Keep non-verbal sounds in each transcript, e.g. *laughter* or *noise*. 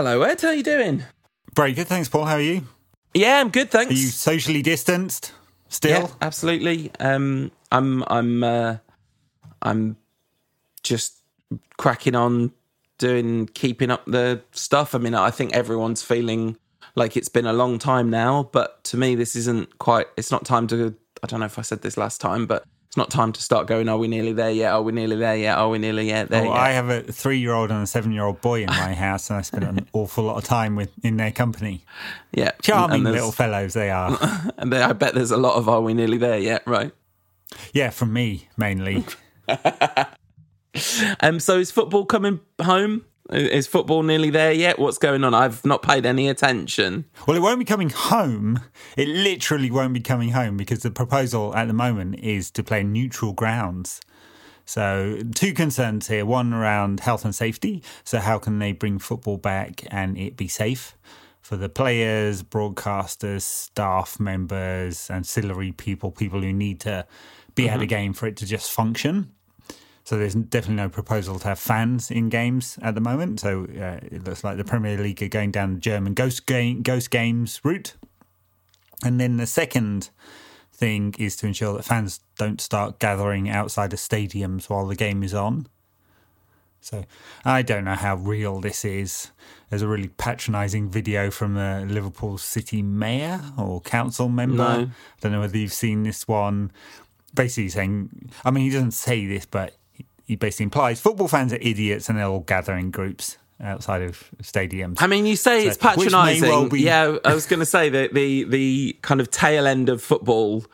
Hello, Ed. How are you doing? Very good, thanks, Paul. How are you? Yeah, I'm good, thanks. Are you socially distanced still? Yeah, absolutely. Um, I'm, I'm, uh, I'm just cracking on doing, keeping up the stuff. I mean, I think everyone's feeling like it's been a long time now, but to me, this isn't quite. It's not time to. I don't know if I said this last time, but it's not time to start going. Are we nearly there yet? Are we nearly there yet? Are we nearly yet there? Oh, yet? I have a three-year-old and a seven-year-old boy in my *laughs* house, and I spend an awful lot of time with in their company. Yeah, Charming little fellows they are. *laughs* And there, I bet there's a lot of "Are we nearly there yet?" Right. yeah, from me mainly. *laughs* Um. So is football coming home? Is football nearly there yet? What's going on? I've not paid any attention. Well, it won't be coming home. It literally won't be coming home because the proposal at the moment is to play neutral grounds. So, two concerns here one around health and safety. So, how can they bring football back and it be safe for the players, broadcasters, staff members, ancillary people, people who need to be at a mm-hmm. game for it to just function? So there's definitely no proposal to have fans in games at the moment. So uh, it looks like the Premier League are going down the German ghost game, ghost games route. And then the second thing is to ensure that fans don't start gathering outside of stadiums while the game is on. So I don't know how real this is. There's a really patronising video from the Liverpool City mayor or council member. No. I don't know whether you've seen this one. Basically saying, I mean, he doesn't say this, but basically implies football fans are idiots and they're all gathering groups outside of stadiums. I mean, you say it's So- may patronising. well be- Yeah, I was going to say that the the kind of tail end of football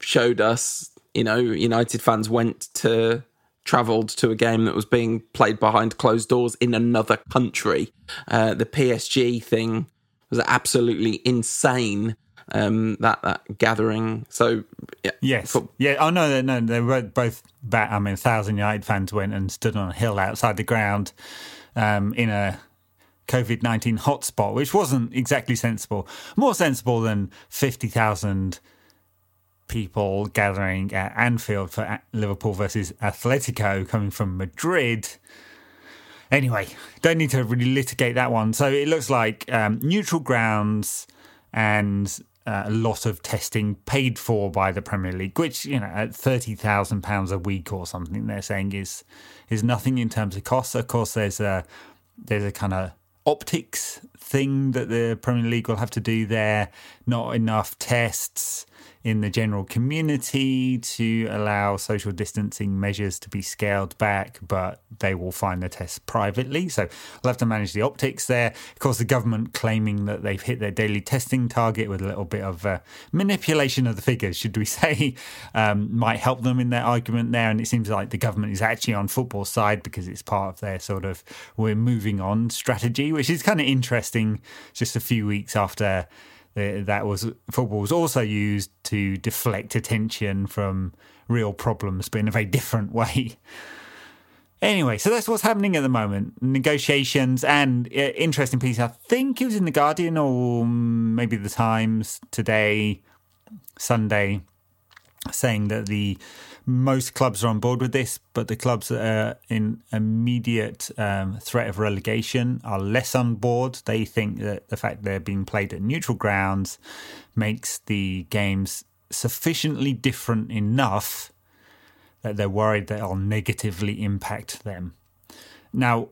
showed us. You know, United fans went to travelled to a game that was being played behind closed doors in another country. Uh, the PSG thing was absolutely insane. Um, that that gathering. So yeah, Yes. fo- yeah. Oh no, no, they were both. I mean, thousand United fans went and stood on a hill outside the ground um, in a COVID nineteen hotspot, which wasn't exactly sensible. More sensible than fifty thousand people gathering at Anfield for Liverpool versus Atletico coming from Madrid. Anyway, don't need to really litigate that one. So it looks like um, neutral grounds and uh, a lot of testing paid for by the Premier League, which you know at thirty thousand pounds a week or something, they're saying is is nothing in terms of costs. Of course, there's a there's a kind of optics thing that the Premier League will have to do there. Not enough tests in the general community to allow social distancing measures to be scaled back, but they will find the tests privately. So we'll have to manage the optics there. Of course, the government claiming that they've hit their daily testing target with a little bit of uh, manipulation of the figures, should we *laughs* say, um, might help them in their argument there. And it seems like the government is actually on football side because it's part of their sort of we're moving on strategy, which is kind of interesting just a few weeks after that was football was also used to deflect attention from real problems, but in a very different way. Anyway, so that's what's happening at the moment. Negotiations and uh, interesting piece. I think it was in the Guardian or maybe the Times today, Sunday, saying that the most clubs are on board with this, but the clubs that are in immediate um, threat of relegation are less on board. They think that the fact they're being played at neutral grounds makes the games sufficiently different enough that they're worried that it'll negatively impact them. Now,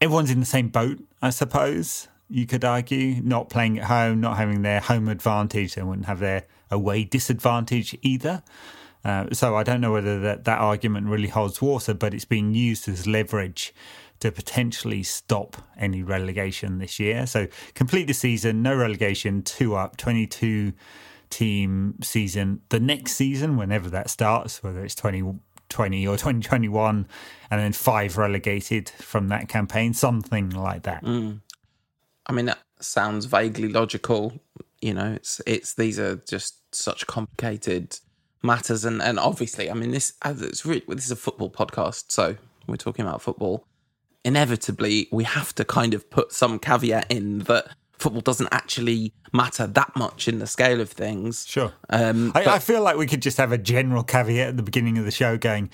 everyone's in the same boat, I suppose. You could argue, not playing at home, not having their home advantage, they wouldn't have their away disadvantage either. Uh, so I don't know whether that, that argument really holds water, but it's being used as leverage to potentially stop any relegation this year. So complete the season, no relegation, two up, 22 team season. The next season, whenever that starts, whether it's 2020 or *laughs* 2021, and then five relegated from that campaign, something like that. I mean, that sounds vaguely logical. You know, it's it's these are just such complicated matters, and and obviously, I mean, this as it's really this is a football podcast, so we're talking about football. Inevitably, we have to kind of put some caveat in that football doesn't actually matter that much in the scale of things. Sure. Um, I, but- I feel like we could just have a general caveat at the beginning of the show going,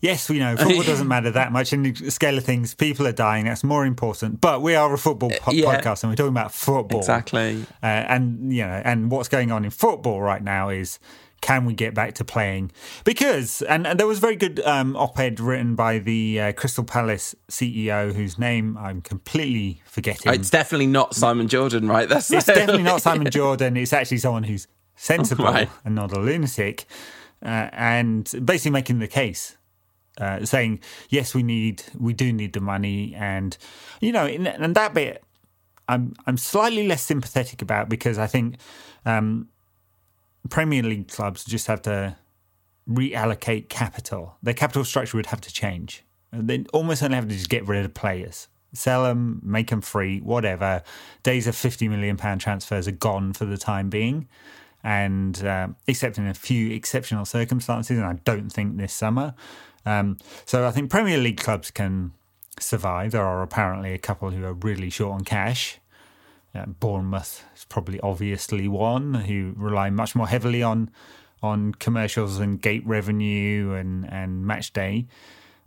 Yes, we know football doesn't *laughs* matter that much in the scale of things. People are dying. That's more important. But we are a football po- yeah. podcast, and we're talking about football Exactly. Uh, and you know, and what's going on in football right now is can we get back to playing? Because and, and there was a very good um, op-ed written by the uh, Crystal Palace CEO, whose name I'm completely forgetting. It's definitely not Simon Jordan, right? That's It's definitely not Simon *laughs* Jordan. It's actually someone who's sensible Right. and not a lunatic, uh, and basically making the case, uh, saying yes, we need, we do need the money, and you know, in, and that bit, I'm I'm slightly less sympathetic about because I think um, Premier League clubs just have to reallocate capital. Their capital structure would have to change. They almost only have to just get rid of players, sell them, make them free, whatever. Days of fifty million pound transfers are gone for the time being, and uh, except in a few exceptional circumstances, and I don't think this summer. Um, so I think Premier League clubs can survive. There are apparently a couple who are really short on cash. Bournemouth is probably obviously one who rely much more heavily on on commercials and gate revenue and and match day.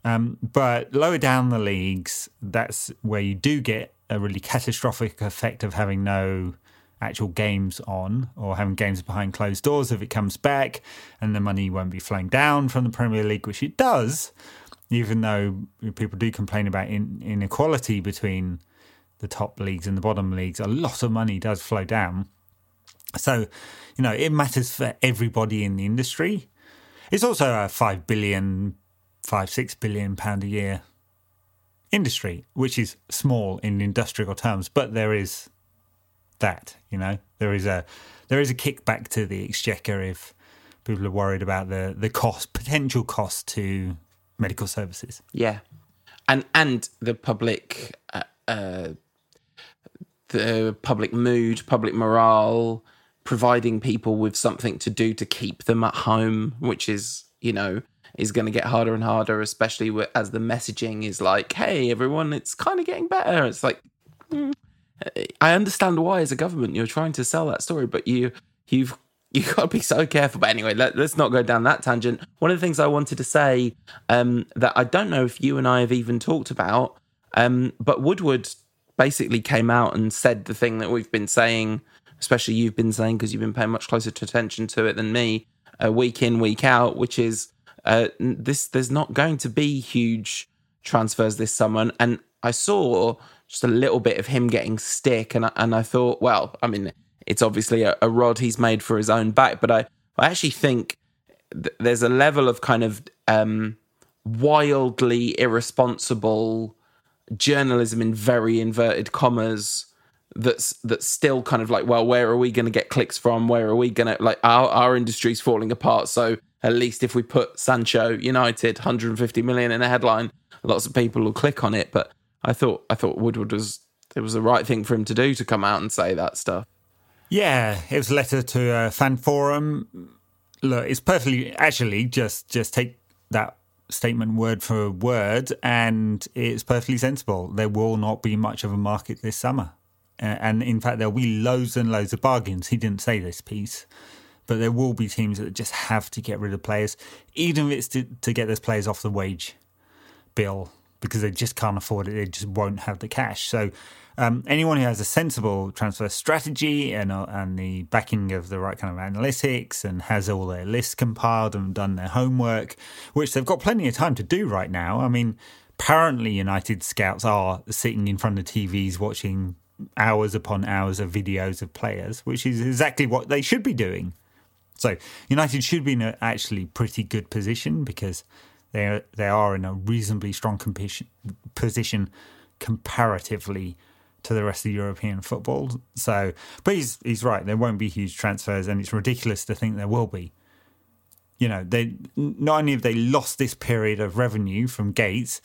Um, but lower down the leagues, that's where you do get a really catastrophic effect of having no actual games on or having games behind closed doors if it comes back and the money won't be flowing down from the Premier League, which it does, even though people do complain about in, inequality between the top leagues and the bottom leagues, a lot of money does flow down. So, you know, it matters for everybody in the industry. It's also a five billion, five, six billion pound a year industry, which is small in industrial terms, but there is that, you know, there is a there is a kickback to the exchequer if people are worried about the the cost potential cost to medical services. Yeah, and and the public, uh, uh, the public mood, public morale, providing people with something to do to keep them at home, which is you know is going to get harder and harder, especially as the messaging is like, "Hey, everyone, it's kind of getting better." It's like. mm, I understand why, as a government, you're trying to sell that story, but you you've you got to be so careful. But anyway, let, us not go down that tangent. One of the things I wanted to say um, that I don't know if you and I have even talked about, um, but Woodward basically came out and said the thing that we've been saying, especially you've been saying because you've been paying much closer attention to it than me, uh, week in week out, which is uh, this. There's not going to be huge transfers this summer, and, I saw just a little bit of him getting stick, and I, and I thought, well, I mean, it's obviously a, a rod he's made for his own back, but I I actually think th- there's a level of kind of um, wildly irresponsible journalism in very inverted commas that's that's still kind of like well where are we going to get clicks from? Where are we going to like our our industry's falling apart. So at least if we put Sancho United 150 million in a headline lots of people will click on it. But I thought I thought Woodward was it was the right thing for him to do to come out and say that stuff. Yeah, it was a letter to a fan forum. Look, it's perfectly actually just just take that statement word for word, and it's perfectly sensible. There will not be much of a market this summer, and in fact, there'll be loads and loads of bargains. He didn't say this piece, but there will be teams that just have to get rid of players, even if it's to, to get those players off the wage bill because they just can't afford it. They just won't have the cash. So um, anyone who has a sensible transfer strategy and uh, and the backing of the right kind of analytics and has all their lists compiled and done their homework, which they've got plenty of time to do right now. I mean, apparently United scouts are sitting in front of TVs watching hours upon hours of videos of players, which is exactly what they should be doing. So United should be in a actually pretty good position because they are, they are in a reasonably strong position comparatively to the rest of European football. So, but he's he's right. There won't be huge transfers, and it's ridiculous to think there will be. You know, they not only have they lost this period of revenue from Gates,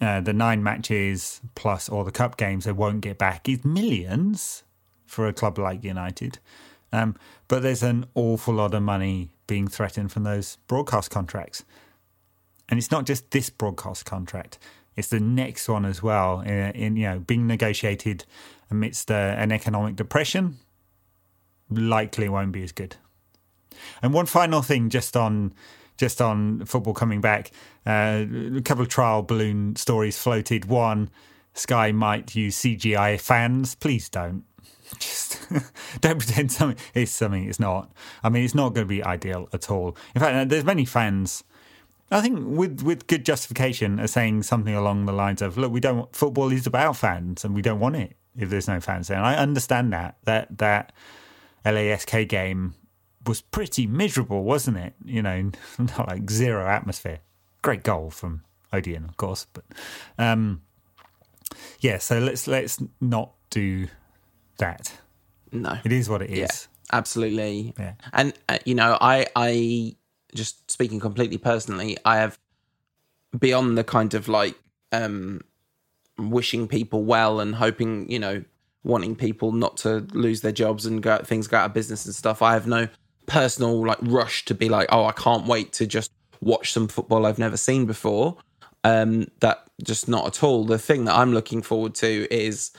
uh, the nine matches plus all the cup games they won't get back is millions for a club like United. Um, but there's an awful lot of money being threatened from those broadcast contracts. And it's not just this broadcast contract; it's the next one as well. In, in you know, being negotiated amidst uh, an economic depression, likely won't be as good. And one final thing, just on just on football coming back. Uh, a couple of trial balloon stories floated. One, Sky might use CGI fans. Please don't. *laughs* Just *laughs* don't pretend something is something it's not. I mean, it's not going to be ideal at all. In fact, there's many fans. I think with with good justification are saying something along the lines of, "Look, we don't football is about fans, and we don't want it if there's no fans there." And I understand that that that LASK game was pretty miserable, wasn't it? You know, *laughs* not like zero atmosphere. Great goal from Odion, of course, but um, yeah. So let's let's not do that. No, It is what it is. yeah, absolutely. Yeah. And uh, you know, I I just speaking completely personally, I have beyond the kind of like um wishing people well and hoping, you know, wanting people not to lose their jobs and go things go out of business and stuff. I have no personal like rush to be like, oh, I can't wait to just watch some football I've never seen before. Um, that just not at all. The thing that I'm looking forward to is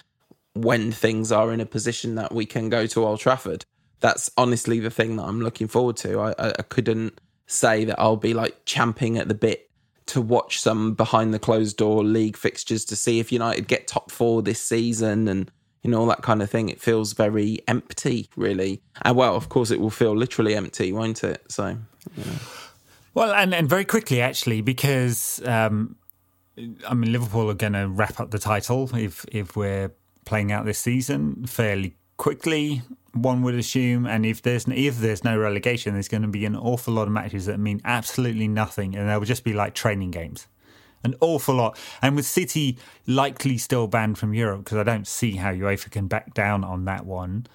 when things are in a position that we can go to Old Trafford. That's honestly the thing that I'm looking forward to. I, I, I couldn't say that I'll be like champing at the bit to watch some behind the closed door league fixtures to see if United get top four this season and you know all that kind of thing. It feels very empty, really. And well, of course, it will feel literally empty, won't it? So Well, and, and very quickly, actually, because um, I mean, Liverpool are going to wrap up the title if if we're playing out this season fairly quickly. One would assume, and if there's if there's no relegation, there's going to be an awful lot of matches that mean absolutely nothing, and they'll just be like training games. An awful lot, and with City likely still banned from Europe because I don't see how UEFA can back down on that one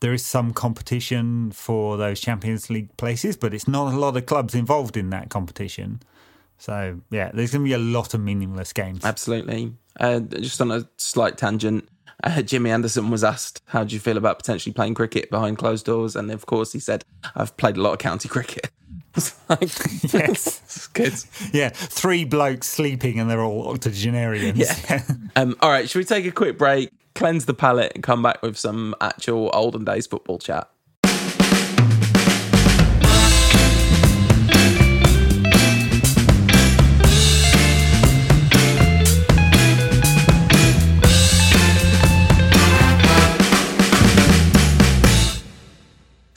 there is some competition for those Champions League places, but it's not a lot of clubs involved in that competition. So yeah, there's going to be a lot of meaningless games. Absolutely. Uh, just on a slight tangent, uh, Jimmy Anderson was asked, "How do you feel about potentially playing cricket behind closed doors?" And of course, he said, "I've played a lot of county cricket." *laughs* Like, *laughs* Yes. good. Yeah, three blokes sleeping and they're all octogenarians. Yeah. *laughs* Um, all right, should we take a quick break, cleanse the palate, and come back with some actual olden days football chat?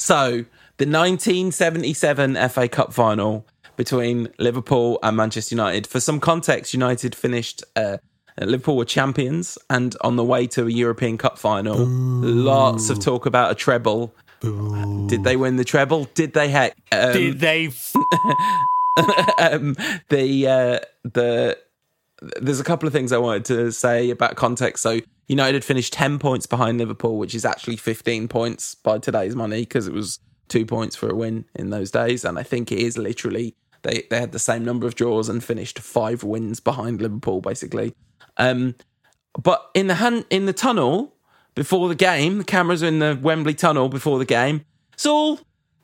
So, the 1977 FA Cup final between Liverpool and Manchester United. For some context, United finished. Uh, Liverpool were champions and on the way to a European Cup final. Lots of talk about a treble. Did they win the treble? Did they? Heck, um, Did they? F- *laughs* um, the uh, the there's a couple of things I wanted to say about context. So United finished ten points behind Liverpool, which is actually fifteen points by today's money because it was two points for a win in those days, and I think it is literally they they had the same number of draws and finished five wins behind Liverpool, basically. Um, but in the hand in the tunnel before the game, the cameras are in the Wembley tunnel before the game. It's all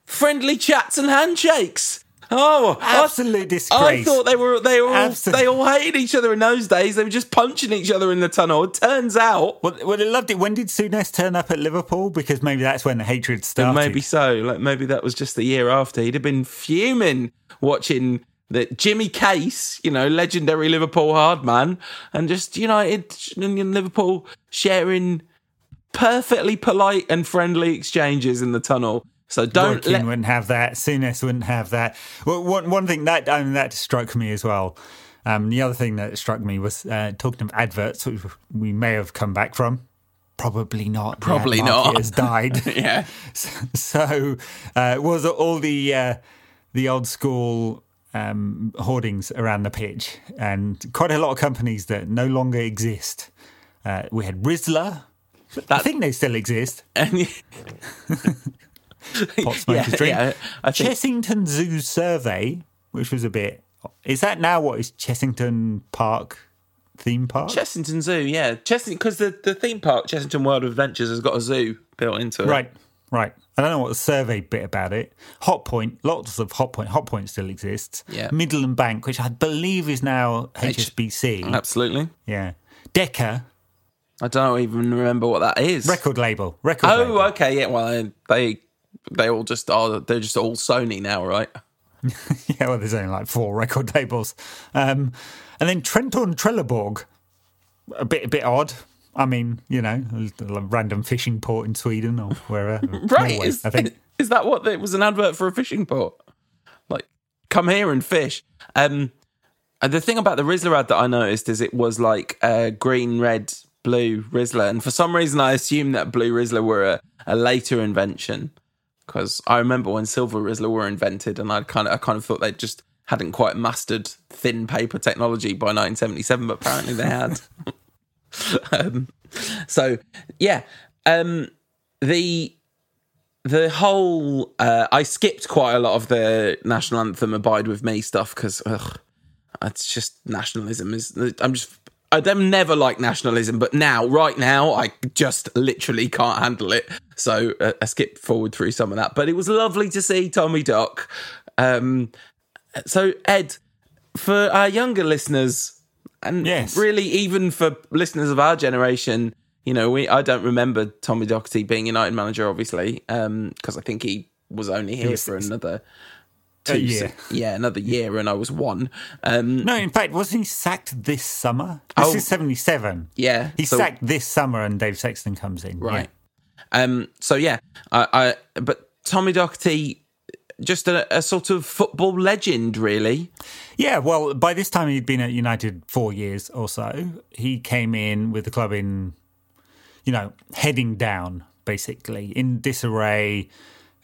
friendly chats and handshakes. Oh, Absolute I disgrace. I thought they were they were all, they all hated each other in those days. They were just punching each other in the tunnel. It turns out, well, well, I loved it. When did Souness turn up at Liverpool? Because maybe that's when the hatred started. maybe so. Like maybe that was just the year after. He'd have been fuming watching that Jimmy Case, you know, legendary Liverpool hard man, and just United and Liverpool sharing perfectly polite and friendly exchanges in the tunnel. So don't let wouldn't have that. Souness wouldn't have that. Well, one, one thing that I mean, that struck me as well. Um, the other thing that struck me was uh, talking of adverts, which we may have come back from. Probably not. Probably not. Has died. *laughs* yeah. *laughs* so uh, was all the uh, the old school um, hoardings around the pitch, and quite a lot of companies that no longer exist. Uh, we had Rizla. I think they still exist. *laughs* And Pot smokers drink. yeah, I think Chessington Zoo survey, which was a bit. Is that now what is Chessington Park theme park? Chessington Zoo, yeah, Chessington because the, the theme park Chessington World of Adventures has got a zoo built into it. right, right. I don't know what the survey bit about it. Hotpoint, lots of Hotpoint. Hot Point still exists. Yeah. Midland Bank, which I believe is now HSBC. Absolutely. yeah. Decca I don't even remember what that is. record label. Record oh, label. okay, yeah. Well, they they all just are. They're just all Sony now, right? *laughs* yeah, well, there's only like four record labels, Um, and then Trenton Trelleborg, a bit a bit odd. I mean, you know, a random fishing port in Sweden or wherever. *laughs* right? Norway, is, I think. is that what it was an advert for a fishing port? Like, come here and fish. Um, and the thing about the Rizla ad that I noticed is it was like a green, red, blue Rizla, and for some reason I assumed that blue Rizla were a, a later invention because I remember when silver Rizla were invented, and I kind of I kind of thought they just hadn't quite mastered thin paper technology by 1977, but apparently they had. *laughs* um, so yeah, um, the the whole uh, I skipped quite a lot of the national anthem "Abide with Me" stuff because it's just nationalism is. I'm just I don't never like nationalism, but now, right now, I just literally can't handle it. So uh, I skipped forward through some of that, but it was lovely to see Tommy Doc. Um, so Ed, for our younger listeners, and Yes. really even for listeners of our generation, you know, we I don't remember Tommy Docherty being United manager, obviously, because I think he was only here was- for another two, A year. *laughs* yeah, another year, and I was one. Um, No, in fact, wasn't he sacked this summer? This Oh. is 77. yeah, He's so- sacked this summer and Dave Sexton comes in. right. Um, so yeah, I, I but Tommy Docherty, just a, a sort of football legend, really. Yeah. yeah, well, by this time he'd been at United four years or so. He came in with the club in, you know, heading down, basically, in disarray,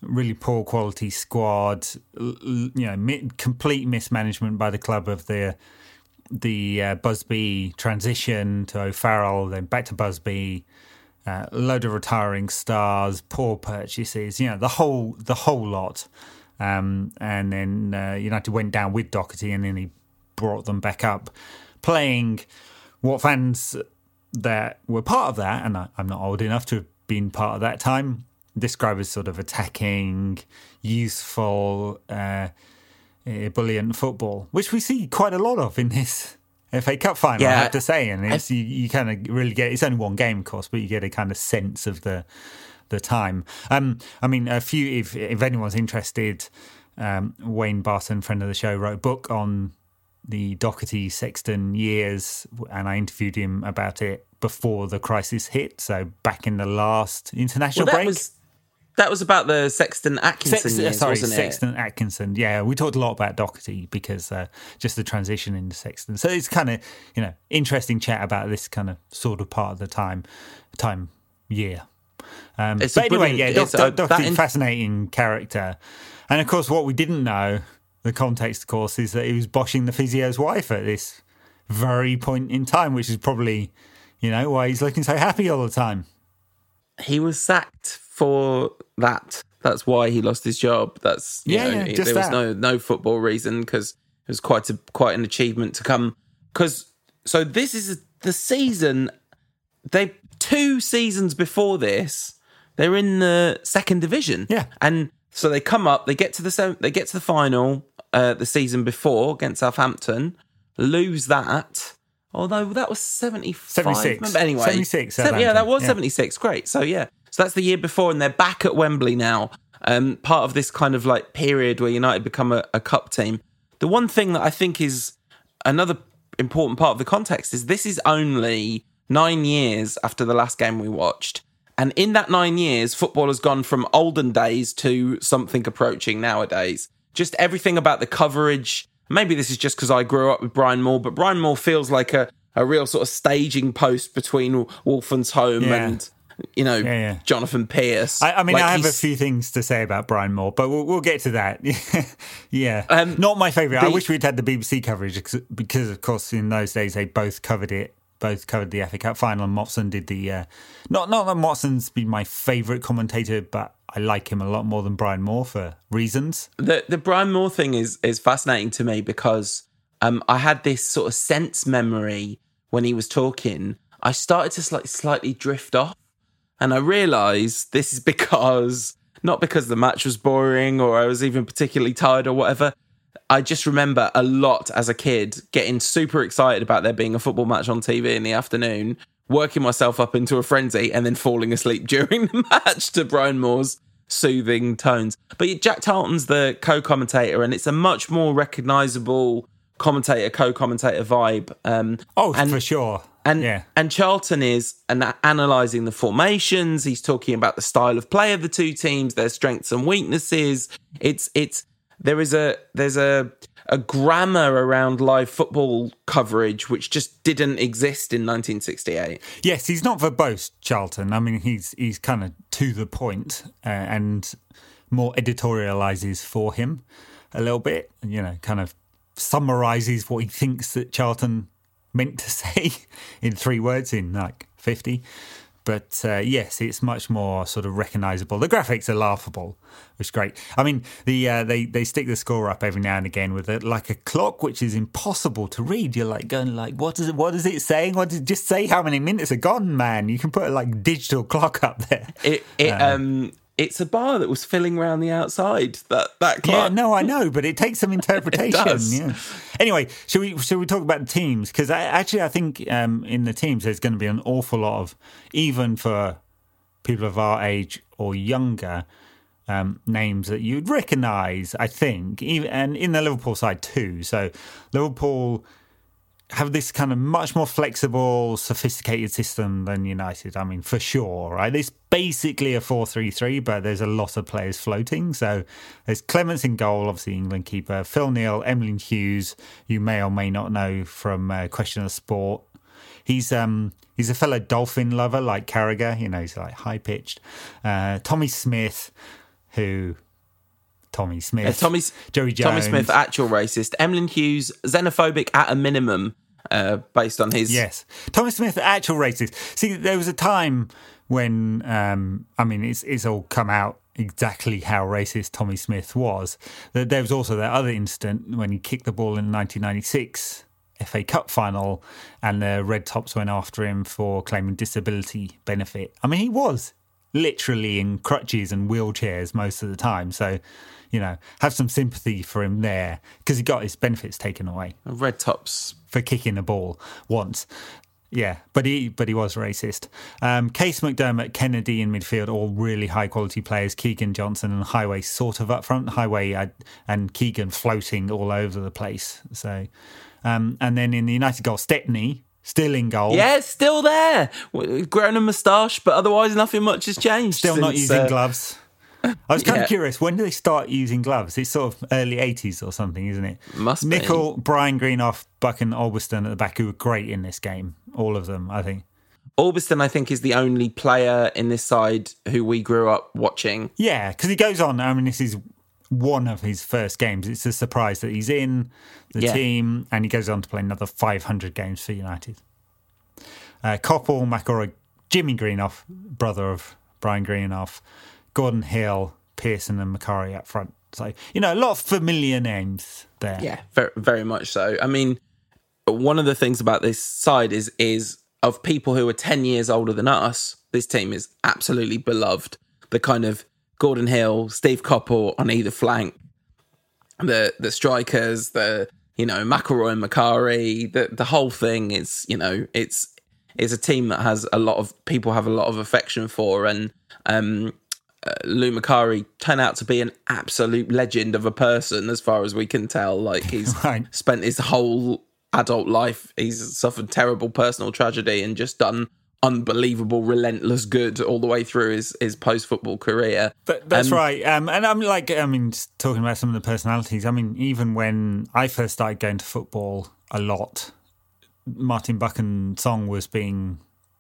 really poor quality squad, you know, mi- complete mismanagement by the club of the the uh, Busby transition to O'Farrell, then back to Busby, uh, load of retiring stars, poor purchases, you know, the whole the whole lot. Um, and then uh, United went down with Docherty, and then he brought them back up, playing what fans that were part of that, and I, I'm not old enough to have been part of that time, describe as sort of attacking, useful, uh, ebullient football, which we see quite a lot of in this *laughs* FA Cup final, I have to say. And it's, you, you kind of really get it's only one game, of course, but you get a kind of sense of the the time. Um, I mean, a few if if anyone's interested, um, Wayne Barton, friend of the show, wrote a book on the Docherty Sexton years, and I interviewed him about it before the crisis hit. So back in the last international Well, break. was that was about the Sexton Atkinson Sexton, years, sorry, wasn't it? Sexton Atkinson. Yeah, we talked a lot about Docherty because uh, just the transition into Sexton. So it's kind of you know interesting chat about this kind of sort of part of the time time year. Um, but anyway, yeah, a- Docherty, in- fascinating character, and of course, what we didn't know, the context, of course, is that he was boshing the physio's wife at this very point in time, which is probably you know why he's looking so happy all the time. He was sacked for that. That's why he lost his job. That's Yeah, know, yeah, there was that. no no football reason because it was quite a quite an achievement to come. Because so this is the season. They two seasons before this, they're in the second division. Yeah. and so they come up. They get to the sem- they get to the final uh, the season before against Southampton, lose that. Although that was 75. 76. But anyway, 76, Seven- yeah, that was yeah. 76. Great. So, yeah. So that's the year before, and they're back at Wembley now. Um, part of this kind of like period where United become a, a cup team. The one thing that I think is another important part of the context is this is only nine years after the last game we watched. And in that nine years, football has gone from olden days to something approaching nowadays. Just everything about the coverage. Maybe this is just because I grew up with Brian Moore, but Brian Moore feels like a, a real sort of staging post between Wolfen's Yeah. and, you know, yeah. Jonathan Pearce. I, I mean, Like, I have a few things to say about Brian Moore, but we'll, we'll get to that. *laughs* yeah, Um, not my favourite. I wish we'd had the BBC coverage because, because, of course, in those days they both covered it. Both covered the FA Cup final, and Motson did the. Uh, not not that Motson's been my favourite commentator, but I like him a lot more than Brian Moore for reasons. the the Brian Moore thing is is fascinating to me because um, I had this sort of sense memory when he was talking. I started to slightly slightly drift off, and I realised this is *laughs* because not because the match was boring or I was even particularly tired or whatever. I just remember a lot as a kid getting super excited about there being a football match on TV in the afternoon, working myself up into a frenzy, and then falling asleep *laughs* during the match to Brian Moore's soothing tones. But Jack Charlton's the co-commentator, and it's a much more recognisable commentator co-commentator vibe. Um, oh, and, for sure. And yeah. and Charlton is an, analysing the formations. He's talking about the style of play of the two teams, their strengths and weaknesses. It's it's there is a there's a a grammar around live football coverage which just didn't exist in 1968. Yes, he's not verbose, Charlton. I mean, he's he's kind of to the point, uh, and more editorializes for him a little bit. You know, kind of summarizes what he thinks that Charlton meant to *laughs* say in three words in like 50. But uh, yes, it's much more sort of recognizable. The graphics are laughable, which is great. I mean, the uh, they they stick the score up every now and again with it like a clock, which is impossible to read. You're like going like, what is it? What is it saying? What it just say? How many minutes are gone, man? You can put a like digital *laughs* clock up there. It it uh, um it's a bar that was filling around the outside. That that clock. Yeah, no, I *laughs* know, but it takes some *laughs* interpretation. yeah. Anyway, should we should we talk about the teams? Because actually, I think um, in the teams there's going to be an awful lot of even for people of our age or younger um, names that you'd recognise. I think, even, and in the Liverpool side too. So Liverpool have this kind of much more flexible, sophisticated system than United. I mean, for sure, right? It's basically a 4 3 3, but there's a lot of players floating. So there's Clemence in goal, obviously, England keeper, Phil Neal, Emlyn Hughes, you may or may not know from uh, Question of Sport. He's um he's a fellow dolphin lover like Carragher, you know, he's like high pitched. Uh, Tommy Smith, who Tommy Smith. Uh, Tommy's, Joey Jones. Tommy Smith, actual racist. Emlyn Hughes, xenophobic at a minimum, uh, based on his. Yes. Tommy Smith, actual racist. See, there was a time when, um, I mean, it's, it's all come out exactly how racist Tommy Smith was. There was also that other incident when he kicked the ball in 1996 FA Cup final and the Red Tops went after him for claiming disability benefit. I mean, he was literally in crutches and wheelchairs most of the time. So you know, have some sympathy for him there because he got his benefits taken away. Red tops for kicking the ball once. Yeah, but he but he was racist. Um, Case McDermott, Kennedy in midfield, all really high quality players. Keegan Johnson and Heighway sort of up front. Heighway and Keegan floating all over the place. So, um, and then in the United goal, Stepney still in goal. Yeah, still there. Grown a moustache, but otherwise nothing much has changed. Still since, not using uh, gloves. I was kind yeah. of curious. When do they start using gloves? It's sort of early eighties or something, isn't it? Must Nicholl, be. Brian Greenhoff, Buck, and Albiston at the back who were great in this game. All of them, I think. Albiston, I think, is the only player in this side who we grew up watching. Yeah, because he goes on. I mean, this is one of his first games. It's a surprise that he's in the yeah. team, and he goes on to play another 500 games for United. Uh, Coppell, McIlroy, Jimmy Greenhoff, brother of Brian Greenhoff, Gordon Hill, Pearson, and Macari up front. So, you know, a lot of familiar names there. Yeah, very, very much so. I mean, one of the things about this side is is of people who are 10 years older than us, this team is absolutely beloved. The kind of Gordon Hill, Steve Coppell on either flank, the the strikers, the you know McIlroy and Macari, the the whole thing is you know it's it's a team that has a lot of people have a lot of affection for, and um, uh, Lou Macari turned out to be an absolute legend of a person, as far as we can tell. Like he's *laughs* right. spent his whole adult life, he's suffered terrible personal tragedy and just done unbelievable, relentless good all the way through his, his post football career. But that's um, right. Um, and I'm like, I mean, talking about some of the personalities. I mean, even when I first started going to football a lot, Martin Buchan's song was being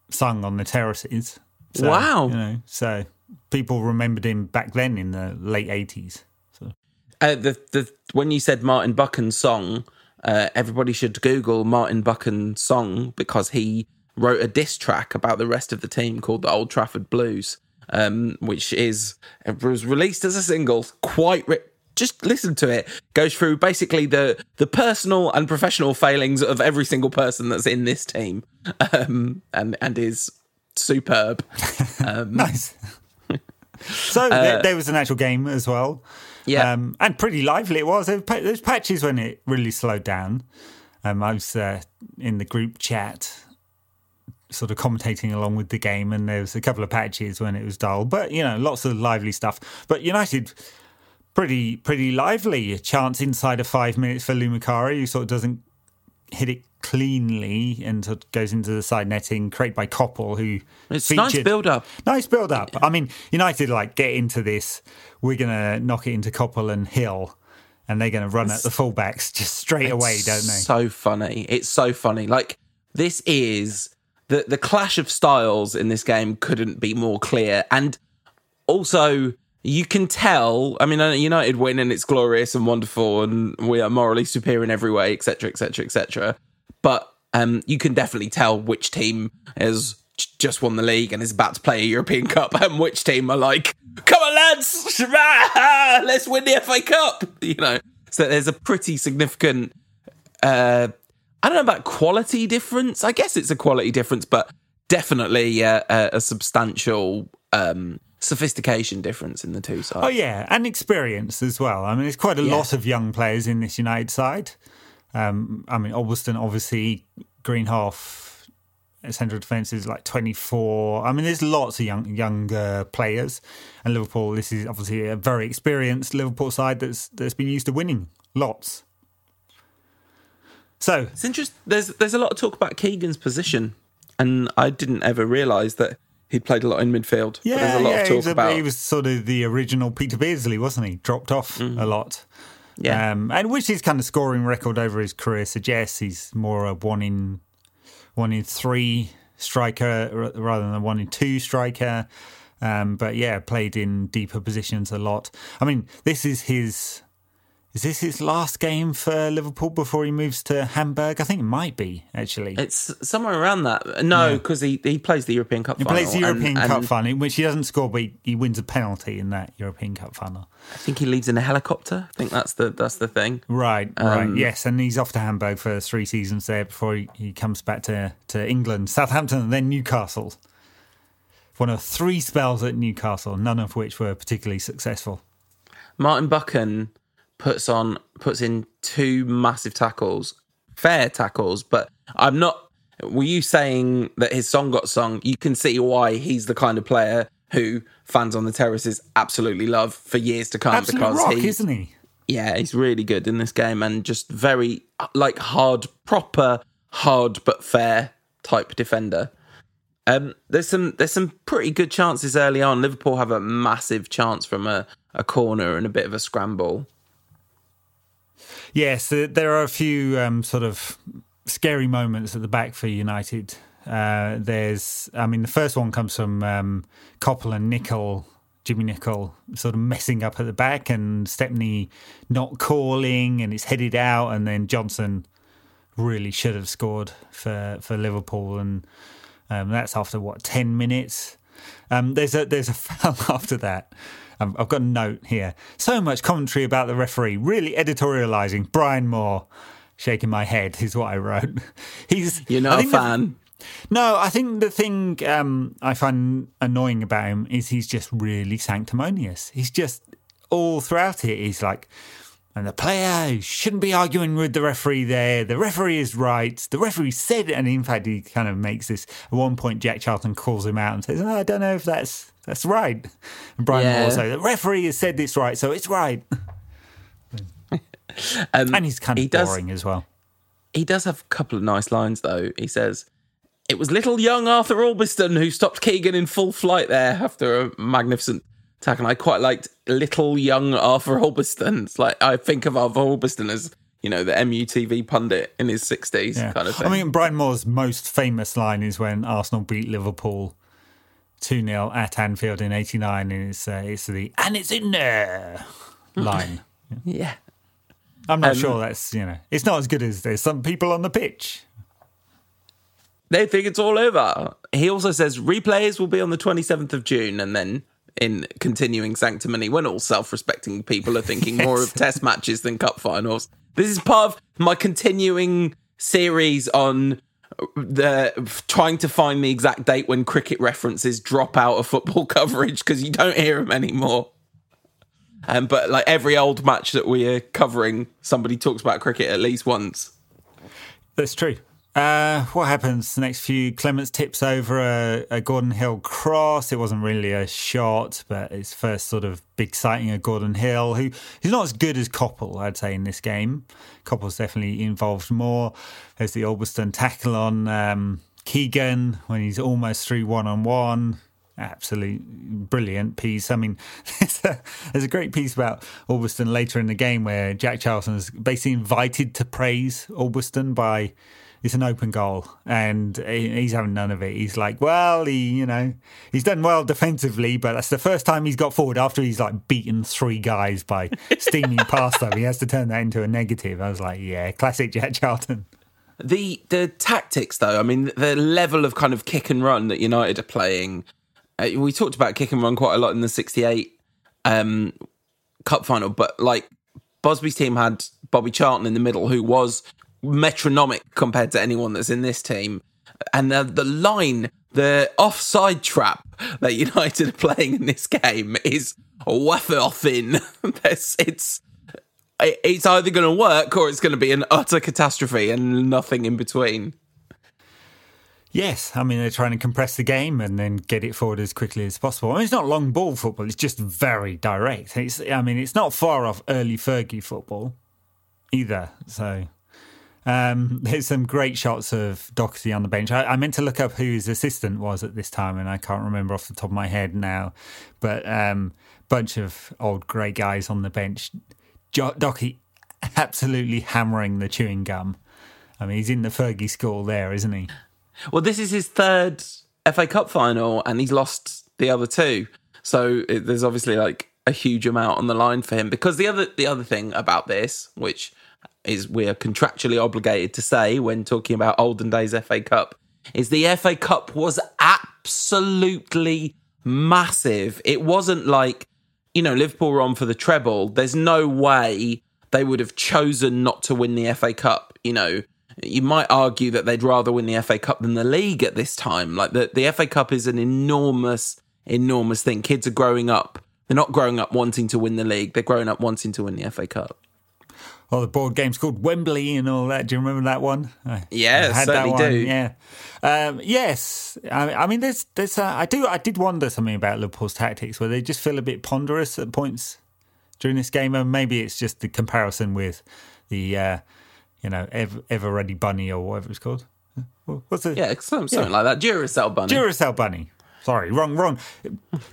sung on the terraces. So, wow. You know, so people remembered him back then in the late eighties. So. Uh, the the when you said Martin Buchan's song, uh, everybody should Google Martin Buchan's song because he wrote a diss track about the rest of the team called the Old Trafford Blues, um, which is was released as a single. Quite ri- just listen to it. Goes through basically the the personal and professional failings of every single person that's in this team, um, and and is superb. *laughs* Um, nice. *laughs* so uh, there, there, was an actual game as well. Yeah, um, and pretty lively it was. There was patches when it really slowed down. Um, I was uh, in the group chat sort of commentating along with the game, and there was a couple of patches when it was dull, but you know, lots of lively stuff. But United, pretty pretty lively. A chance inside of five minutes for Lou Macari, who sort of doesn't hit it cleanly and sort of goes into the side netting, created by Coppell, who It's featured, nice build up. Nice build up. I mean, United like get into this. We're gonna knock it into Coppell and Hill, and they're gonna run at the fullbacks just straight away, don't they? So funny. It's so funny. Like this is the the clash of styles in this game couldn't be more clear. And also you can tell, I mean uh, United win and it's glorious and wonderful and we are morally superior in every way, etc. etc. etc. But um you can definitely tell which team has just won the league and is about to play a European Cup *laughs* and which team are like, come on lads, *laughs* let's win the FA Cup. *laughs* You know. So there's a pretty significant uh, I don't know about quality difference. I guess it's a quality difference, but definitely uh, a, a substantial um, sophistication difference in the two sides. Oh yeah, and experience as well. I mean, there's quite a Yeah. lot of young players in this United side. Um, I mean, Albiston, obviously, Greenhoff, central defence is like 24. I mean, there's lots of young younger players, and Liverpool. This is obviously a very experienced Liverpool side that's that's been used to winning lots. So It's interesting. There's there's a lot of talk about Keegan's position, and I didn't ever realise that he'd played a lot in midfield. Yeah, there's a lot yeah, of he, was talk a- about. he was sort of the original Peter Beardsley, wasn't he? Dropped off a lot. Yeah. Um, and which his kind of scoring record over his career suggests he's more a one in one in three striker rather than a one in two striker. Um, but yeah, played in deeper positions a lot. I mean, this is his. Is this his last game for Liverpool before he moves to Hamburg? I think it might be actually. it's somewhere around that. No, because he, he plays the European Cup He final. plays the European and, Cup and final, in which he doesn't score, but he, he wins a penalty in that European Cup final. I think he leaves in a helicopter. I think that's the that's the thing. Right, right. Um, Yes, and he's off to Hamburg for three seasons there before he, he comes back to, to England, Southampton, and then Newcastle. One of three spells at Newcastle, none of which were particularly successful. Martin Buchan puts on puts in two massive tackles, fair tackles, but I'm not. Were you saying that his song got sung? You can see why he's the kind of player who fans on the terraces absolutely love for years to come Absolute because rock, he, isn't he? yeah, he's really good in this game and just very like hard, proper, hard but fair type defender. Um, there's some there's some pretty good chances early on. Liverpool have a massive chance from a, a corner and a bit of a scramble. Yes, uh, there are a few um, sort of scary moments at the back for United. Uh, there's, I mean, the first one comes from um, and Nicholl, Jimmy Nicholl, sort of messing up at the back, and Stepney not calling, and it's headed out, and then Johnson really should have scored for for Liverpool, and um, that's after what ten minutes. Um, there's a there's a *laughs* foul after that. Um, I've got a note here. So much commentary about the referee, really editorialising. Brian Moore, shaking my head is what I wrote. *laughs* He's You're not a think the- fan. no, I think the thing um, I find annoying about him is he's just really sanctimonious. He's just all throughout it. He's like, and the player shouldn't be arguing with the referee there. The referee is right. The referee said, and in fact, he kind of makes this. At one point, Jack Charlton calls him out and says, oh, "I don't know if that's that's right." And Brian Yeah. Moore says, "The referee has said this right, so it's right." *laughs* Um, And he's kind of he does boring as well. he does have a couple of nice lines though. He says, "It was little young Arthur Albiston who stopped Keegan in full flight there after a magnificent attack." And I quite liked little young Arthur Albiston. It's like I think of Arthur Albiston as you know the MUTV pundit in his sixties Yeah. kind of thing. I mean, Brian Moore's most famous line is when Arsenal beat Liverpool 2 0 at Anfield in 89, and it's, uh, it's the and it's in there line. *laughs* yeah. I'm not Um, sure that's, you know, it's not as good as there's some people on the pitch. They think it's all over. He also says replays will be on the 27th of June, and then in continuing sanctimony, when all self-respecting people are thinking *laughs* more of test matches than cup finals. This is part of my continuing series on the trying to find the exact date when cricket references drop out of football *laughs* coverage because you don't hear them anymore. Um, but like every old match that we are covering, somebody talks about cricket at least once. That's true. Uh, what happens the next few? Clemence tips over a, a, Gordon Hill cross. It wasn't really a shot, but it's first sort of big sighting of Gordon Hill, who who's not as good as Coppell, I'd say, in this game. Coppell's definitely involved more. There's the Albiston tackle on um, Keegan when he's almost through one on one absolutely brilliant piece. I mean, *laughs* there's a, there's a great piece about Albiston later in the game where Jack Charlton is basically invited to praise Albiston by it's an open goal and he's having none of it. He's like, well, he, you know, he's done well defensively, but that's the first time he's got forward after he's like beaten three guys by *laughs* steaming past them. He has to turn that into a negative. I was like, yeah, classic Jack Charlton. The the tactics though, I mean, the level of kind of kick and run that United are playing uh, we talked about kick and run quite a lot in the 68 um, cup final, but like Busby's team had Bobby Charlton in the middle, who was metronomic compared to anyone that's in this team. And the, the line, the offside trap that *laughs* United are playing in this game is waffle-thin. *laughs* it's, it's it's either going to work or it's going to be an utter catastrophe and nothing in between. Yes, I mean they're trying to compress the game and then get it forward as quickly as possible. I mean, it's not long ball football; it's just very direct. It's, I mean, it's not far off early Fergie football either. So um, *laughs* there's some great shots of Docherty on the bench. I, I, meant to look up who his assistant was at this time, and I can't remember off the top of my head now. But um, bunch of old grey guys on the bench. Jo- Docherty absolutely hammering the chewing gum. I mean, he's in the Fergie school there, isn't he? Well, this is his third FA Cup final, and he's lost the other two. So it, there's obviously like a huge amount on the line for him. Because the other the other thing about this, which is we are contractually obligated to say when talking about olden days FA Cup, is the FA Cup was absolutely massive. It wasn't like you know Liverpool were on for the treble. There's no way they would have chosen not to win the FA Cup. You know, you might argue that they'd rather win the FA Cup than the league at this time. Like the, the FA Cup is an enormous, enormous thing. Kids are growing up. They're not growing up wanting to win the league. They're growing up wanting to win the FA Cup. The board game's called Wembley and all that. Do you remember that one? Yeah, I certainly do. Yeah, um, yes. I, I, mean, there's, there's. Uh, I do. I did wonder something about Liverpool's tactics, where they just feel a bit ponderous at points during this game, and maybe it's just the comparison with the uh, you know, ever, ever ready bunny or whatever it's called. What's it? Yeah, something, yeah. like that. Duracell bunny. Duracell bunny. Sorry, wrong, wrong.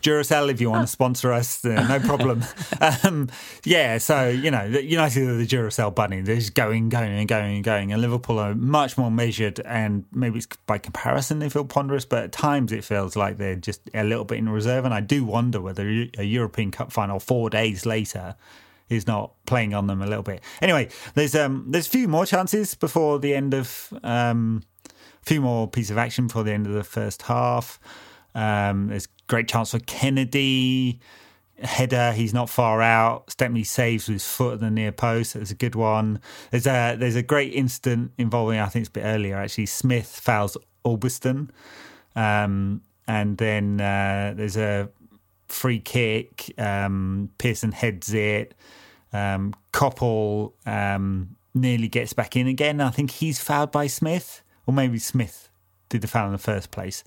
Duracell, if you want to sponsor us, uh, no problem. *laughs* um, yeah, so you know, United are the Duracell bunny. They're just going, going, and going, and going. And Liverpool are much more measured, and maybe it's by comparison they feel ponderous, but at times it feels like they're just a little bit in reserve. And I do wonder whether a European Cup final four days later is not playing on them a little bit. Anyway, there's um there's a few more chances before the end of um a few more pieces of action before the end of the first half. Um, there's great chance for Kennedy header. He's not far out. Stepney saves with his foot at the near post. It's a good one. There's a there's a great incident involving I think it's a bit earlier actually. Smith fouls Albiston, um, and then uh, there's a free kick. Um, Pearson heads it. Um, um, nearly gets back in again. I think he's fouled by Smith, or maybe Smith did the foul in the first place,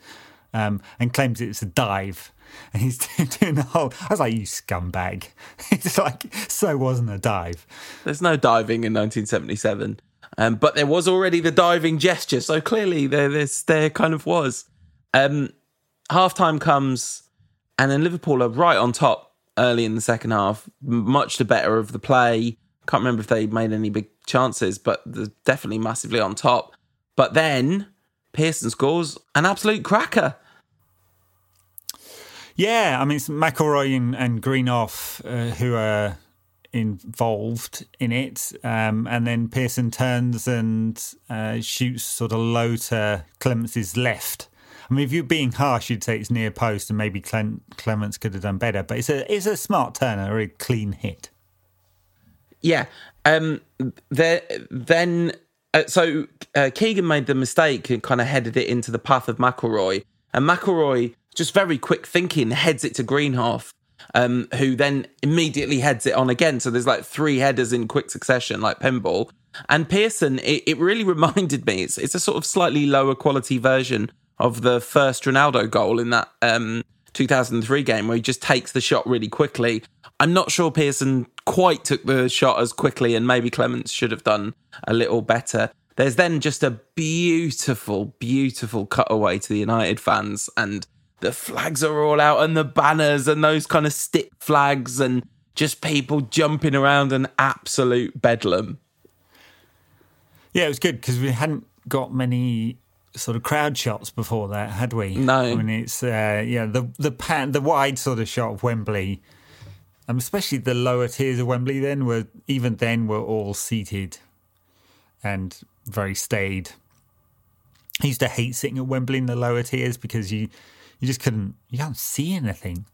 um, and claims it's a dive. And he's *laughs* doing the whole. I was like, "You scumbag!" *laughs* It's like so wasn't a dive. There's no diving in 1977, um, but there was already the diving gesture. So clearly, there, there kind of was. Um, halftime comes, and then Liverpool are right on top early in the second half, much the better of the play. Can't remember if they made any big chances, but they're definitely massively on top. But then Pearson scores an absolute cracker. Yeah, I mean, it's McIlroy and, and Greenhoff uh, who are involved in it. Um, and then Pearson turns and uh, shoots sort of low to Clemence's left. I mean, if you're being harsh, you'd say it's near post, and maybe Clemence could have done better. But it's a it's a smart turn, a very clean hit. Yeah. Um. There, then, uh, so uh, Keegan made the mistake and kind of headed it into the path of McIlroy, and McIlroy just very quick thinking heads it to Greenhoff, um, who then immediately heads it on again. So there's like three headers in quick succession, like pinball. And Pearson, it, it really *laughs* reminded me. It's it's a sort of slightly lower quality version of the first Ronaldo goal in that um, 2003 game where he just takes the shot really quickly. I'm not sure Pearson quite took the shot as quickly, and maybe Clemence should have done a little better. There's then just a beautiful, beautiful cutaway to the United fans, and the flags are all out, and the banners, and those kind of stick flags, and just people jumping around, and absolute bedlam. Yeah, it was good because we hadn't got many sort of crowd shots before that, had we? No. I mean, it's uh, yeah the the pan, the wide sort of shot of Wembley, and especially the lower tiers of Wembley. Then were even then were all seated and very staid. I used to hate sitting at Wembley in the lower tiers because you you just couldn't you can't see anything.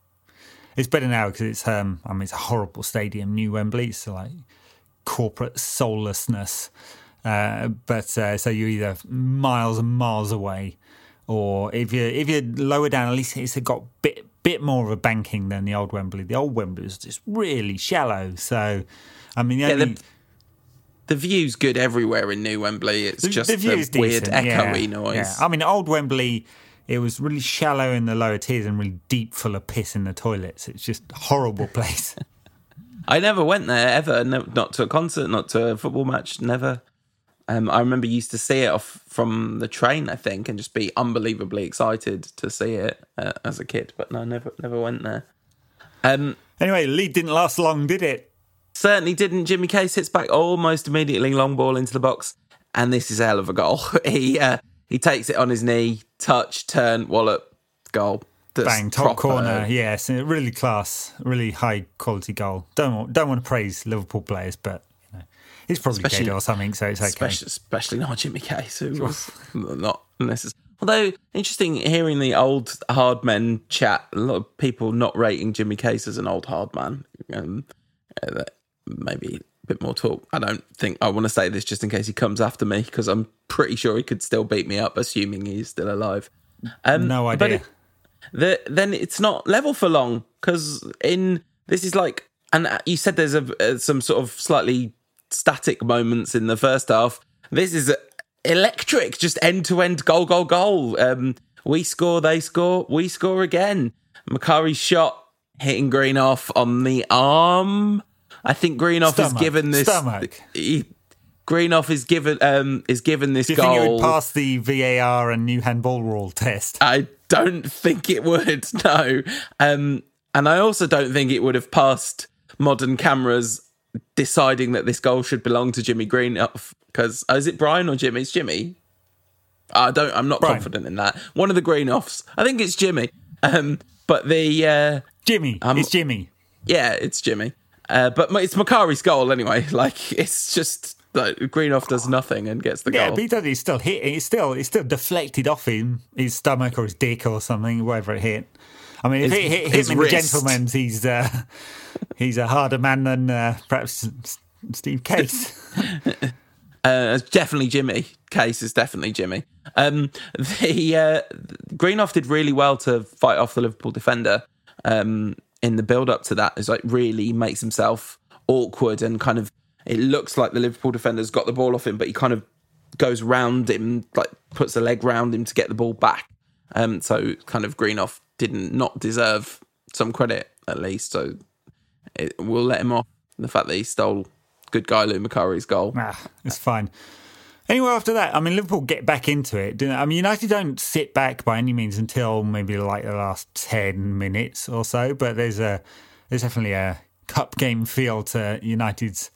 It's better now because it's um I mean it's a horrible stadium, New Wembley. It's like corporate soullessness. Uh, but uh, so you're either miles and miles away, or if you if you're lower down, at least it's got bit bit more of a banking than the old Wembley. The old Wembley was just really shallow. So, I mean, the Yeah, only, the, the view's good everywhere in New Wembley. It's the- just the a weird decent, echoey yeah, noise. yeah. I mean, old Wembley. It was really shallow in the lower tiers and really deep, full of piss in the toilets. It's just a horrible *laughs* place. I never went there ever. No, not to a concert, not to a football match. Never. Um, I remember used to see it off from the train, I think, and just be unbelievably excited to see it uh, as a kid. But no, never, never went there. Um, anyway, lead didn't last long, did it? certainly didn't. Jimmy Case hits back almost immediately, long ball into the box, and this is a hell of a goal. *laughs* he uh, he takes it on his knee, touch, turn, wallop, goal. That's Bang, top proper. corner. Yes, really class, really high quality goal. Don't want, don't want to praise Liverpool players, but you know, he's probably Especially- or something, so it's okay. especially, especially not Jimmy Case, who was not necessarily. Although interesting hearing the old hard men chat, a lot of people not rating Jimmy Case as an old hard man. Um, uh, maybe bit more talk. I don't think I want to say this just in case he comes after me because I'm pretty sure he could still beat me up, assuming he's still alive. Um, No but idea. it- the, then it's not level for long because in this is like and you said there's a, uh, some sort of slightly static moments in the first half this is electric just end to end goal goal goal um we score they score we score again Macari's shot hitting Greenhoff on the arm i think Greenhoff is given this Stomach. he, Greenhoff is given um is given this Do you goal think it would pass the VAR and new handball rule test? I don't think it would. *laughs* No, um, and I also don't think it would have passed modern cameras deciding that this goal should belong to Jimmy Greenhoff. Because oh, is it Brian or Jimmy? It's Jimmy. I don't. I'm not Brian. confident in that. One of the Greenhoffs. I think it's Jimmy. Um, but the uh, Jimmy, Um, it's Jimmy. yeah, it's Jimmy. Uh, but it's Macari's goal anyway. *laughs* Like it's just like Greenhoff does nothing and gets the Yeah, goal. but he. He's still hit. It's still it's still deflected off him, his stomach or his dick or something, wherever it hit. I mean, if His- it hit his him in the gentleman's, he's uh, *laughs* he's a harder man than uh, perhaps Steve Case. *laughs* Uh, definitely Jimmy. Case is definitely Jimmy. Um, the uh, Greenhoff did really well to fight off the Liverpool defender um, in the build up to that. Is like really makes himself awkward and kind of. It looks like the Liverpool defender's got the ball off him, but he kind of goes round him, like puts a leg round him to get the ball back. Um, so kind of Greenhoff didn't not deserve some credit at least. So it, we'll let him off the fact that he stole good guy Lou Macari's goal. Ah, it's fine. Anyway, after that, I mean, Liverpool get back into it. don't they? I mean, United don't sit back by any means until maybe like the last ten minutes or so. But there's a there's definitely a cup game feel to United's.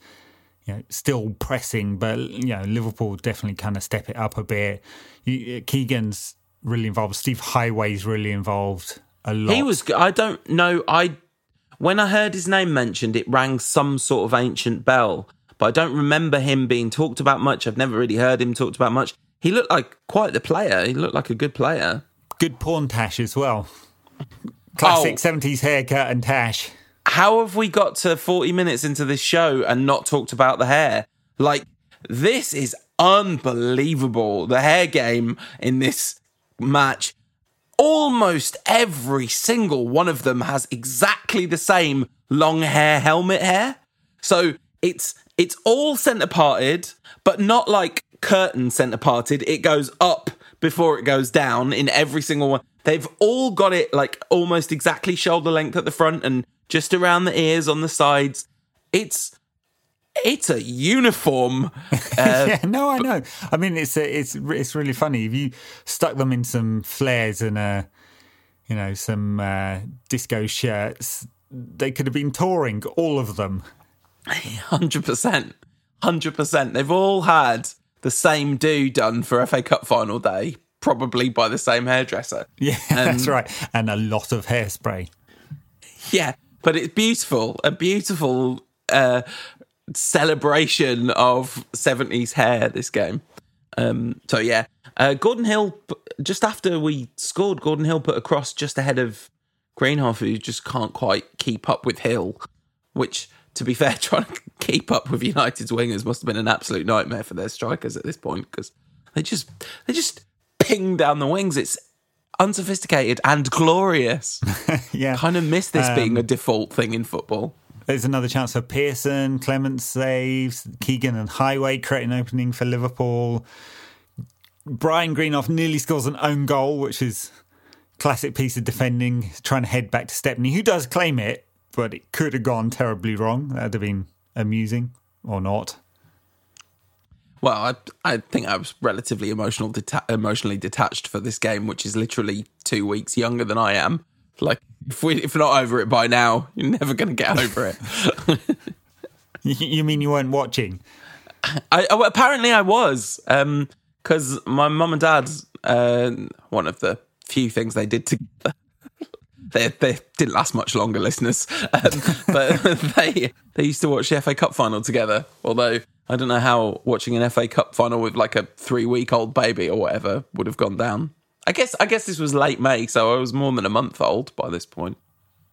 You know, still pressing, but you know, Liverpool definitely kind of step it up a bit. You, uh, Keegan's really involved. Steve Heighway's really involved a lot. He was. I don't know. I when I heard his name mentioned, it rang some sort of ancient bell, but I don't remember him being talked about much. I've never really heard him talked about much. He looked like quite the player. He looked like a good player. good porn tash as well. Classic Oh. seventies haircut and tash. How have we got to forty minutes into this show and not talked about the hair? Like this is unbelievable. The hair game in this match almost every single one of them has exactly the same long hair helmet hair. So it's it's all centre parted, but not like curtain centre parted. It goes up before it goes down in every single one. They've all got it like almost exactly shoulder length at the front and just around the ears on the sides. It's it's a uniform. *laughs* Uh, yeah, no, I know. I mean, it's a, it's it's really funny if you stuck them in some flares and uh, you know some uh, disco shirts. They could have been touring, all of them. *laughs* Hundred percent, hundred percent. They've all had the same do done for FA Cup final day, probably by the same hairdresser. *laughs* Yeah, um, that's right, and a lot of hairspray. Yeah, but it's beautiful, a beautiful uh, celebration of 70s hair this game. Um, so yeah, uh, Gordon Hill, just after we scored, Gordon Hill put a cross just ahead of Greenhoff, who just can't quite keep up with Hill, which, to be fair, *laughs* trying to keep up with United's wingers must have been an absolute nightmare for their strikers at this point because they just they just ping down the wings. It's unsophisticated and glorious. *laughs* yeah, kind of miss this um, being a default thing in football. There's another chance for Pearson. Clemence saves. Keegan and Heighway create an opening for Liverpool. Brian Greenhoff nearly scores an own goal, which is classic piece of defending, trying to head back to Stepney, who does claim it, but it could have gone terribly wrong. That'd have been amusing or not. Well, I I think I was relatively emotional deta- emotionally detached for this game, which is literally two weeks younger than I am. Like if we if we're not over it by now, you're never going to get over it. *laughs* you mean you weren't watching? I, oh, apparently I was because um, my mum and dad uh, one of the few things they did together. They they didn't last much longer, listeners. Um, *laughs* but *laughs* they they used to watch the FA Cup final together. Although I don't know how watching an FA Cup final with like a three week old baby or whatever would have gone down. I guess I guess this was late May, so I was more than a month old by this point.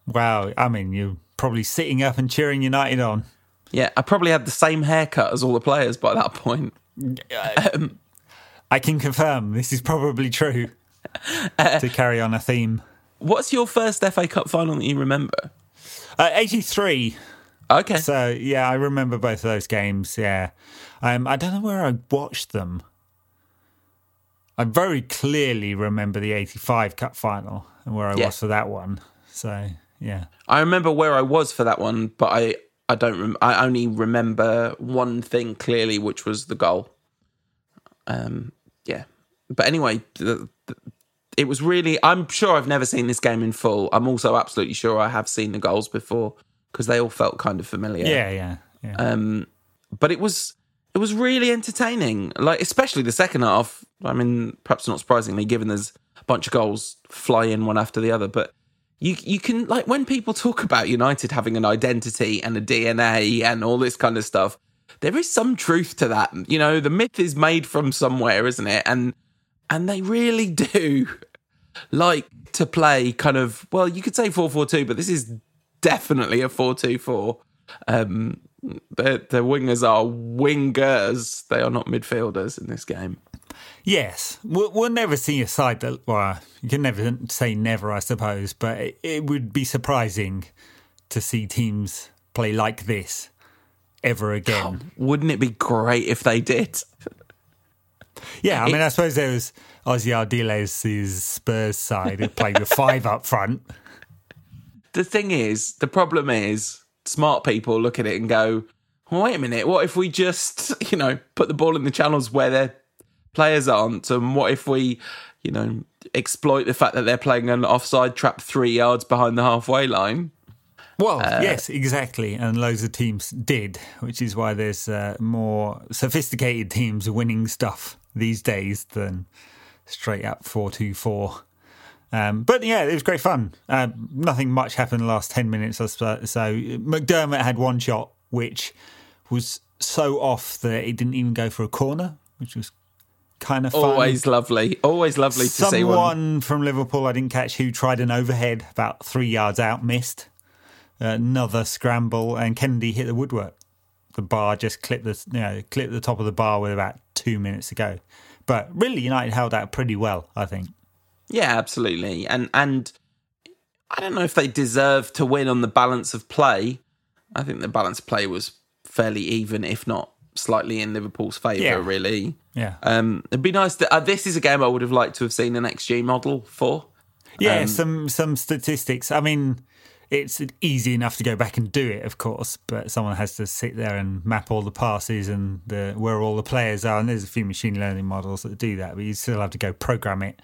Wow, I mean, you're probably sitting up and cheering United on. Yeah, I probably had the same haircut as all the players by that point. Um, *laughs* I can confirm this is probably true. Uh, to carry on a theme, what's your first FA Cup final that you remember? Uh, Eighty-three. Okay. So yeah, I remember both of those games. Yeah, um, I don't know where I watched them. I very clearly remember the 85 Cup final and where I yeah. was for that one. So, yeah. I remember where I was for that one, but I, I don't rem- I only remember one thing clearly, which was the goal. Um, yeah. But anyway, the, the, it was really, I'm sure I've never seen this game in full. I'm also absolutely sure I have seen the goals before because they all felt kind of familiar. Yeah, yeah, yeah. Um, but it was it was really entertaining. Like especially the second half. I mean, perhaps not surprisingly, given there's a bunch of goals fly in one after the other. But you you can like when people talk about United having an identity and a DNA and all this kind of stuff, there is some truth to that. You know, the myth is made from somewhere, isn't it? And and they really *laughs* do like to play kind of well, you could say four four two, but this is definitely a four two four. Um, the the wingers are wingers. They are not midfielders in this game. Yes, we'll, we'll never see a side that. Well, you can never say never, I suppose, but it, it would be surprising to see teams play like this ever again. Oh, wouldn't it be great if they did? Yeah, I mean, I suppose there was Ossie Ardiles' Spurs side who played with five up front. The thing is, the problem is, smart people look at it and go, well, wait a minute, what if we just, *laughs* you know, put the ball in the channels where their players aren't? And what if we, you know, exploit the fact that they're playing an offside trap three yards behind the halfway line? Well, uh, yes, exactly. And loads of teams did, which is why there's uh, more sophisticated teams winning stuff these days than straight up 4 2 4 um, but yeah, it was great fun. Uh, nothing much happened in the last 10 minutes or so. So McDermott had one shot which was so off that it didn't even go for a corner, which was kind of fun. Always lovely. Always lovely to Someone see one. Someone from Liverpool I didn't catch who tried an overhead about three yards out, missed. Another scramble, and Kennedy hit the woodwork. The bar just clipped the you know clipped the top of the bar with about two minutes to go. But really, United held out pretty well, I think. Yeah, absolutely. And and I don't know if they deserve to win on the balance of play. I think the balance of play was fairly even, if not slightly in Liverpool's favour. Yeah. Really. Yeah. Um, it'd be nice to. Uh, this is a game I would have liked to have seen an XG model for. Yeah, Um, some some statistics. I mean, it's easy enough to go back and do it, of course, but someone has to sit there and map all the passes and the where all the players are. And there's a few machine learning models that do that, but you still have to go program it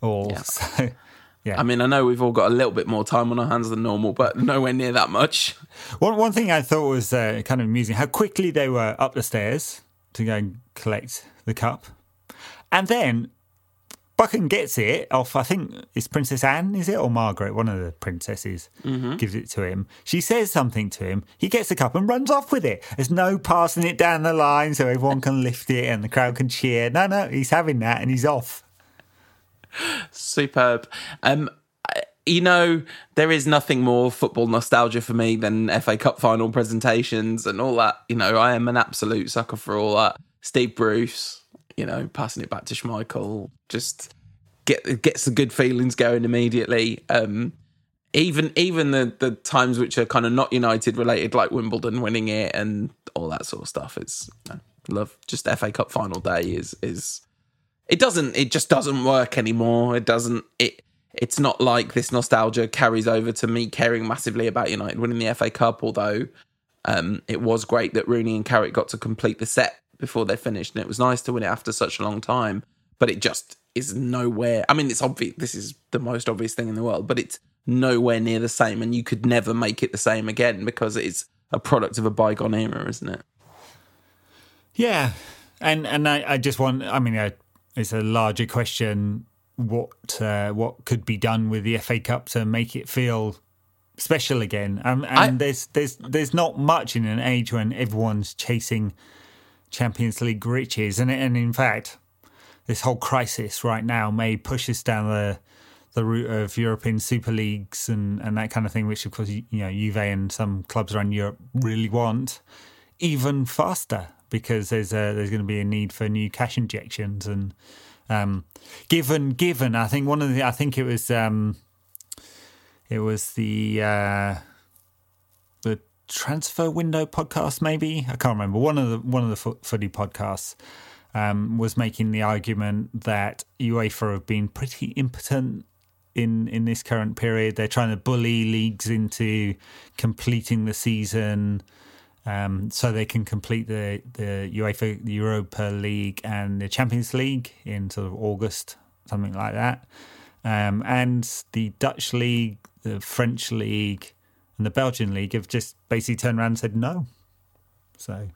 all. Yeah. So, *laughs* yeah. I mean, I know we've all got a little bit more time on our hands than normal, but nowhere near that much. One one thing I thought was uh, kind of amusing how quickly they were up the stairs to go and collect the cup, and then Buchan gets it off. I think it's Princess Anne, is it or Margaret? One of the princesses gives it to him. She says something to him. He gets the cup and runs off with it. There's no passing it down the line so everyone can lift it and the crowd can cheer. No, no, he's having that and he's off. Superb. Um, you know, there is nothing more football nostalgia for me than FA Cup final presentations and all that. You know, I am an absolute sucker for all that. Steve Bruce, you know, passing it back to Schmeichel, just get gets the good feelings going immediately. Um, even even the the times which are kind of not United related, like Wimbledon winning it and all that sort of stuff. It's you know, love. Just FA Cup final day is is it doesn't it just doesn't work anymore it doesn't it it's not like this nostalgia carries over to me caring massively about united winning the fa cup although um, it was great that rooney and carrick got to complete the set before they finished and it was nice to win it after such a long time but it just is nowhere i mean it's obvious this is the most obvious thing in the world but it's nowhere near the same and you could never make it the same again because it's a product of a bygone era isn't it Yeah, and and I, I just want. I mean, uh, it's a larger question. What uh, what could be done with the FA Cup to make it feel special again? Um, and I- there's there's there's not much in an age when everyone's chasing Champions League riches, and and in fact, this whole crisis right now may push us down the the route of European Super Leagues and, and that kind of thing, which of course you know Juve and some clubs around Europe really want, even faster because there's a, there's going to be a need for new cash injections. And um, given given I think one of the I think it was um, it was the uh, the transfer window podcast maybe? I can't remember. One of the one of the fo- footy podcasts um, was making the argument that UEFA have been pretty impotent in in this current period. They're trying to bully leagues into completing the season um, so they can complete the the UEFA Europa League and the Champions League in sort of August, something like that. Um, and the Dutch league, the French league, and the Belgian league have just basically turned around and said no. So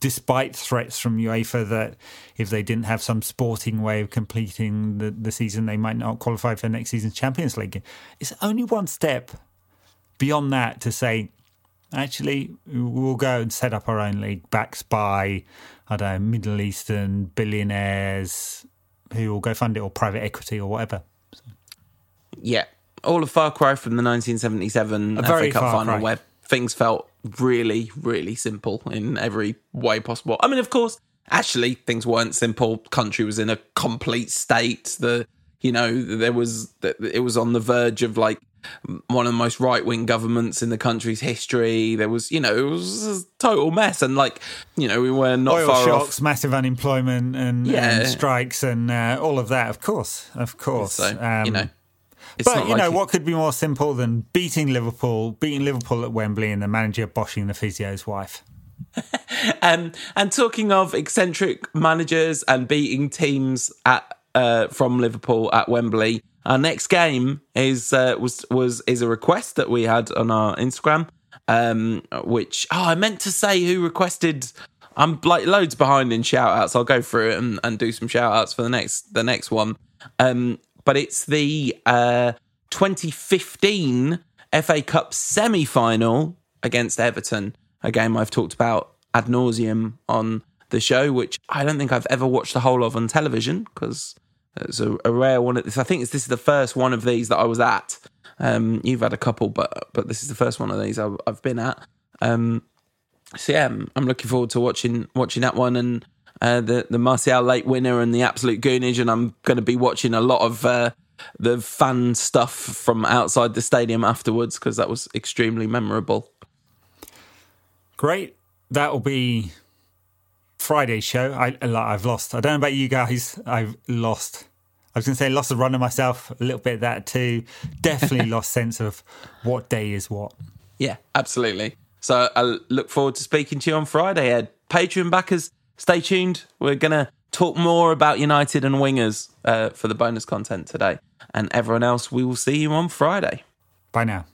despite threats from UEFA that if they didn't have some sporting way of completing the, the season, they might not qualify for next season's Champions League. It's only one step beyond that to say, actually, we'll go and set up our own league backed by, I don't know, Middle Eastern billionaires who will go fund it or private equity or whatever. Yeah, all a far cry from the 1977 A very FA Cup final, cry. where things felt really, really simple in every way possible. I mean, of course, actually, things weren't simple. Country was in a complete state. The you know there was it was on the verge of like one of the most right wing governments in the country's history. There was you know it was a total mess, and like you know we were not Oil far shocks, off. massive unemployment, and, Yeah. and strikes, and uh, all of that. Of course, of course. So Um, you know. It's But you know like- what could be more simple than beating Liverpool, beating Liverpool at Wembley, and the manager boshing the physio's wife. *laughs* Um, and talking of eccentric managers and beating teams at uh, from Liverpool at Wembley, our next game is uh, was was is a request that we had on our Instagram. Um, which oh, I meant to say who requested. I'm like loads behind in shout outs. I'll go through it and, and do some shout outs for the next the next one. Um, but it's the uh, 2015 FA Cup semi final against Everton, a game I've talked about ad nauseum on the show, which I don't think I've ever watched the whole of on television because it's a, a rare one. I think this is the first one of these that I was at. Um, you've had a couple, but but this is the first one of these I've, I've been at. Um, so yeah, I'm looking forward to watching watching that one and uh, the the Martial late winner and the absolute goonage, and I'm going to be watching a lot of uh, the fan stuff from outside the stadium afterwards because that was extremely memorable. Great. That will be Friday's show. I I've lost. I don't know about you guys. I've lost. I was going to say lost the run of myself. A little bit of that too. Definitely *laughs* lost sense of what day is what. Yeah, absolutely. So I look forward to speaking to you on Friday, Ed. Patreon backers, stay tuned. We're going to talk more about United and wingers uh, for the bonus content today. And everyone else, we will see you on Friday. Bye now.